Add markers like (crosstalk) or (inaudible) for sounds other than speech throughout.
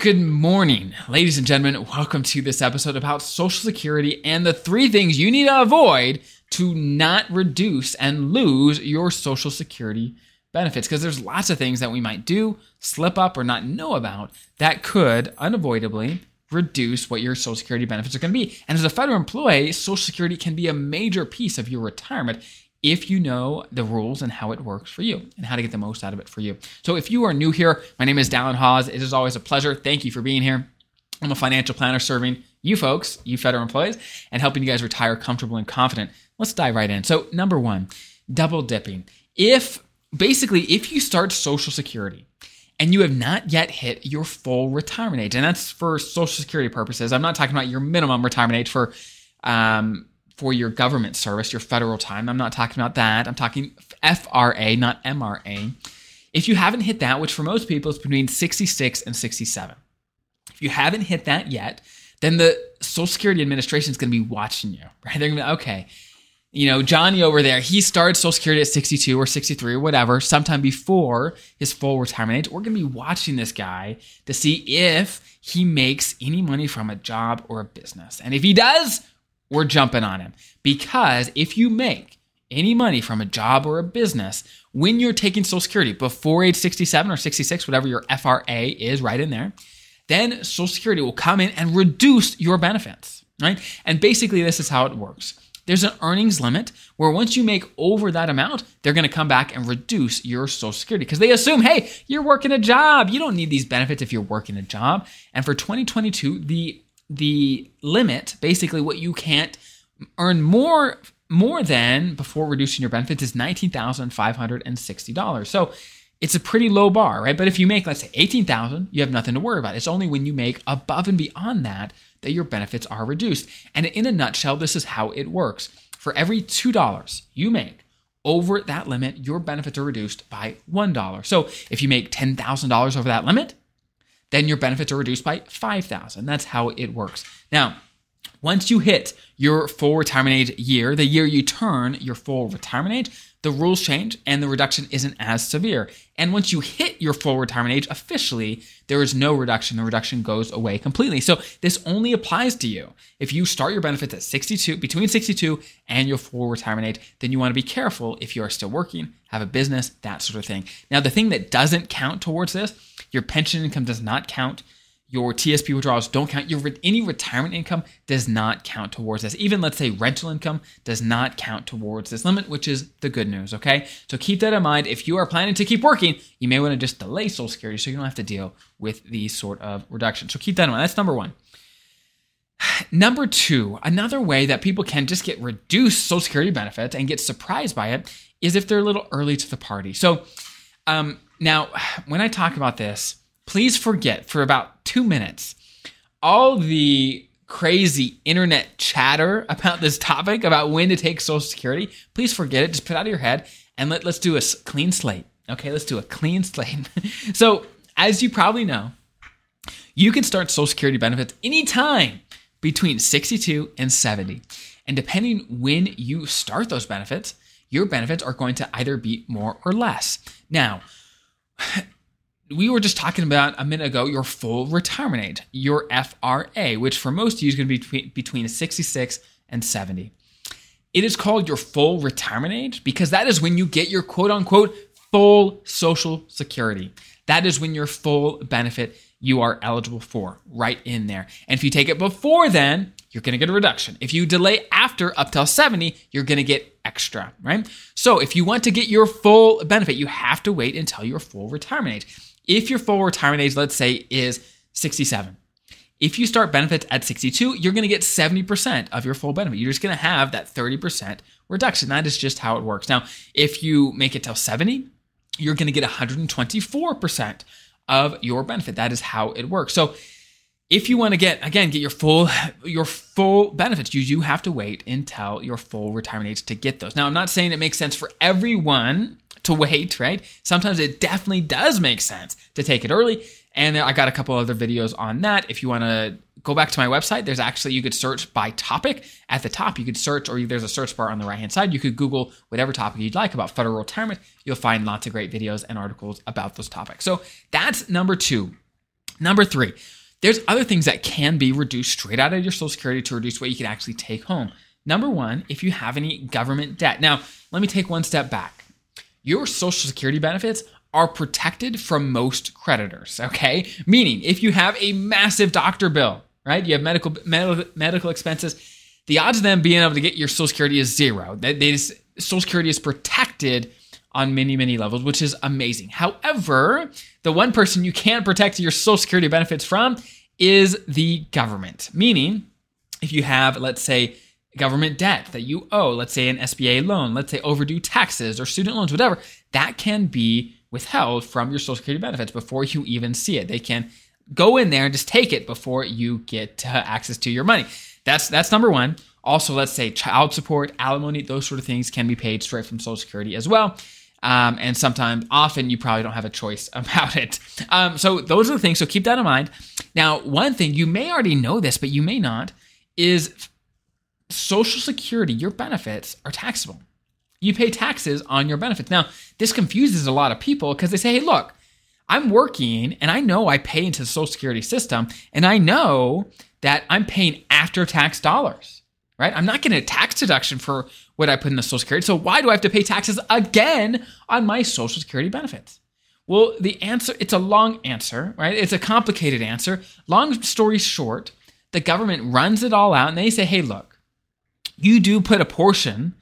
Good morning, ladies and gentlemen. Welcome to this episode about Social Security and the three things you need to avoid to not reduce and lose your Social Security benefits. Because there's lots of things that we might do, slip up, or not know about that could unavoidably reduce what your Social Security benefits are going to be. And as a federal employee, Social Security can be a major piece of your retirement if you know the rules and how it works for you and how to get the most out of it for you. So if you are new here, my name is Dallin Haws. It is always a pleasure. Thank you for being here. I'm a financial planner serving you folks, you federal employees, and helping you guys retire comfortable and confident. Let's dive right in. So, number one, double dipping. If basically, if you start Social Security and you have not yet hit your full retirement age, and that's for Social Security purposes, I'm not talking about your minimum retirement age for um, for your government service, your federal time. I'm not talking about that. I'm talking FRA, not MRA. If you haven't hit that, which for most people is between 66 and 67, if you haven't hit that yet, then the Social Security Administration is going to be watching you, (laughs) right? They're going to be, okay, you know, Johnny over there, he started Social Security at 62 or 63 or whatever, sometime before his full retirement age. We're going to be watching this guy to see if he makes any money from a job or a business. And if he does, we're jumping on him. Because if you make any money from a job or a business when you're taking Social Security before age 67 or 66, whatever your FRA is right in there, then Social Security will come in and reduce your benefits, right? And basically, this is how it works. There's an earnings limit where once you make over that amount, they're going to come back and reduce your Social Security because they assume, hey, you're working a job. You don't need these benefits if you're working a job. And for 2022, the the limit, basically what you can't earn more more than before reducing your benefits is $19,560. So it's a pretty low bar, right? But if you make, let's say, 18,000, you have nothing to worry about. It's only when you make above and beyond that that your benefits are reduced. And in a nutshell, this is how it works. For every $2 you make over that limit, your benefits are reduced by $1. So if you make $10,000 over that limit, then your benefits are reduced by 5000 That's how it works. Now, once you hit your full retirement age year, the year you turn your full retirement age, the rules change and the reduction isn't as severe. And once you hit your full retirement age officially, there is no reduction. The reduction goes away completely. So this only applies to you. If you start your benefits at 62, between 62 and your full retirement age, then you want to be careful if you are still working, have a business, that sort of thing. Now, the thing that doesn't count towards this your pension income does not count. Your TSP withdrawals don't count. Your any retirement income does not count towards this. Even let's say rental income does not count towards this limit, which is the good news. Okay, so keep that in mind. If you are planning to keep working, you may want to just delay Social Security so you don't have to deal with these sort of reductions. So keep that in mind. That's number one. (sighs) Number two, another way that people can just get reduced Social Security benefits and get surprised by it is if they're a little early to the party. So, um, now, (sighs) when I talk about this, please forget for about two minutes all the crazy internet chatter about this topic about when to take Social Security. Please forget it. Just put it out of your head and let, let's do a clean slate. Okay, let's do a clean slate. (laughs) so, as you probably know, you can start Social Security benefits anytime between 62 and 70. And depending when you start those benefits, your benefits are going to either be more or less. Now, we were just talking about a minute ago your full retirement age, your FRA, which for most of you is going to be between, between 66 and 70. It is called your full retirement age because that is when you get your quote unquote full Social Security. That is when your full benefit you are eligible for right in there. And if you take it before then, you're going to get a reduction. If you delay after up till 70, you're going to get extra, right? So if you want to get your full benefit, you have to wait until your full retirement age. If your full retirement age, let's say, is 67, if you start benefits at 62, you're going to get 70% of your full benefit. You're just going to have that 30% reduction. That is just how it works. Now, if you make it till 70, you're going to get 124% of your benefit. That is how it works. So if you want to get again get your full your full benefits you do have to wait until your full retirement age to get those. Now i'm not saying it makes sense for everyone to wait right? Sometimes it definitely does make sense to take it early and i got a couple other videos on that. If you want to go back to my website there's actually you could search by topic. At the top you could search or there's a search bar on the right hand side. You could google whatever topic you'd like about federal retirement. You'll find lots of great videos and articles about those topics. So that's number two. Number three, there's other things that can be reduced straight out of your Social Security to reduce what you can actually take home. Number one, if you have any government debt. Now, let me take one step back. Your Social Security benefits are protected from most creditors, okay? Meaning, if you have a massive doctor bill, right? You have medical medical, medical expenses, the odds of them being able to get your Social Security is zero. They, they Social Security is protected on many, many levels, which is amazing. However, the one person you can't protect your Social Security benefits from is the government. Meaning, if you have, let's say, government debt that you owe, let's say an SBA loan, let's say overdue taxes or student loans, whatever, that can be withheld from your Social Security benefits before you even see it. They can go in there and just take it before you get access to your money. That's that's number one. Also, let's say child support, alimony, those sort of things can be paid straight from Social Security as well. Um, and sometimes, often, you probably don't have a choice (laughs) about it. Um, so those are the things. So keep that in mind. Now, one thing you may already know this, but you may not, is Social Security. Your benefits are taxable. You pay taxes on your benefits. Now, this confuses a lot of people because they say, "Hey, look, I'm working and I know I pay into the Social Security system, and I know that I'm paying after tax dollars." Right? I'm not getting a tax deduction for what I put in the Social Security. So why do I have to pay taxes again on my Social Security benefits? Well, the answer, it's a long answer, right? It's a complicated answer. Long story short, the government runs it all out and they say, hey, look, you do put a portion,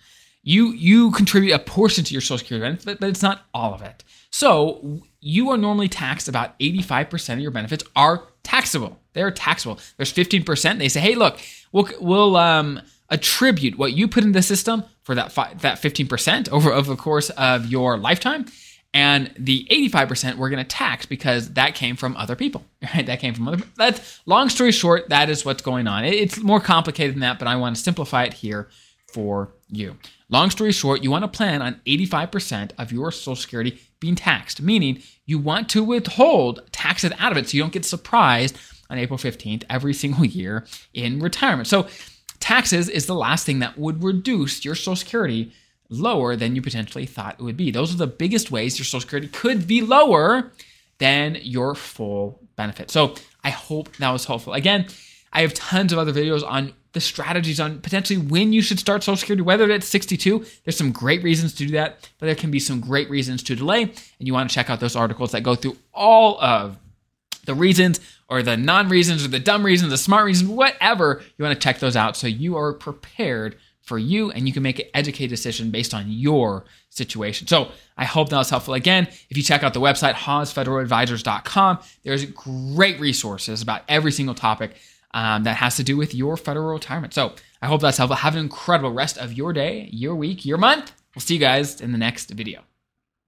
you you contribute a portion to your Social Security benefit, but it's not all of it. So you are normally taxed about 85% of your benefits are taxable. They're taxable. There's 15%. They say, hey, look, we'll, we'll um, attribute what you put in the system for that fi- that 15% over, over the course of your lifetime. And the 85% we're going to tax because that came from other people, (laughs) right? That came from other. That's long story short. That is what's going on. It's more complicated than that, but I want to simplify it here for you. Long story short, you want to plan on 85% of your Social Security being taxed, meaning you want to withhold taxes out of it so you don't get surprised on April 15th every single year in retirement. So, taxes is the last thing that would reduce your Social Security lower than you potentially thought it would be. Those are the biggest ways your Social Security could be lower than your full benefit. So, I hope that was helpful. Again, I have tons of other videos on the strategies on potentially when you should start Social Security, whether it's 62. There's some great reasons to do that, but there can be some great reasons to delay. And you want to check out those articles that go through all of the reasons or the non reasons or the dumb reasons, the smart reasons, whatever. You want to check those out so you are prepared for you and you can make an educated decision based on your situation. So I hope that was helpful. Again, if you check out the website, hawsfederaladvisors.com, there's great resources about every single topic um, that has to do with your federal retirement. So I hope that's helpful. Have an incredible rest of your day, your week, your month. We'll see you guys in the next video.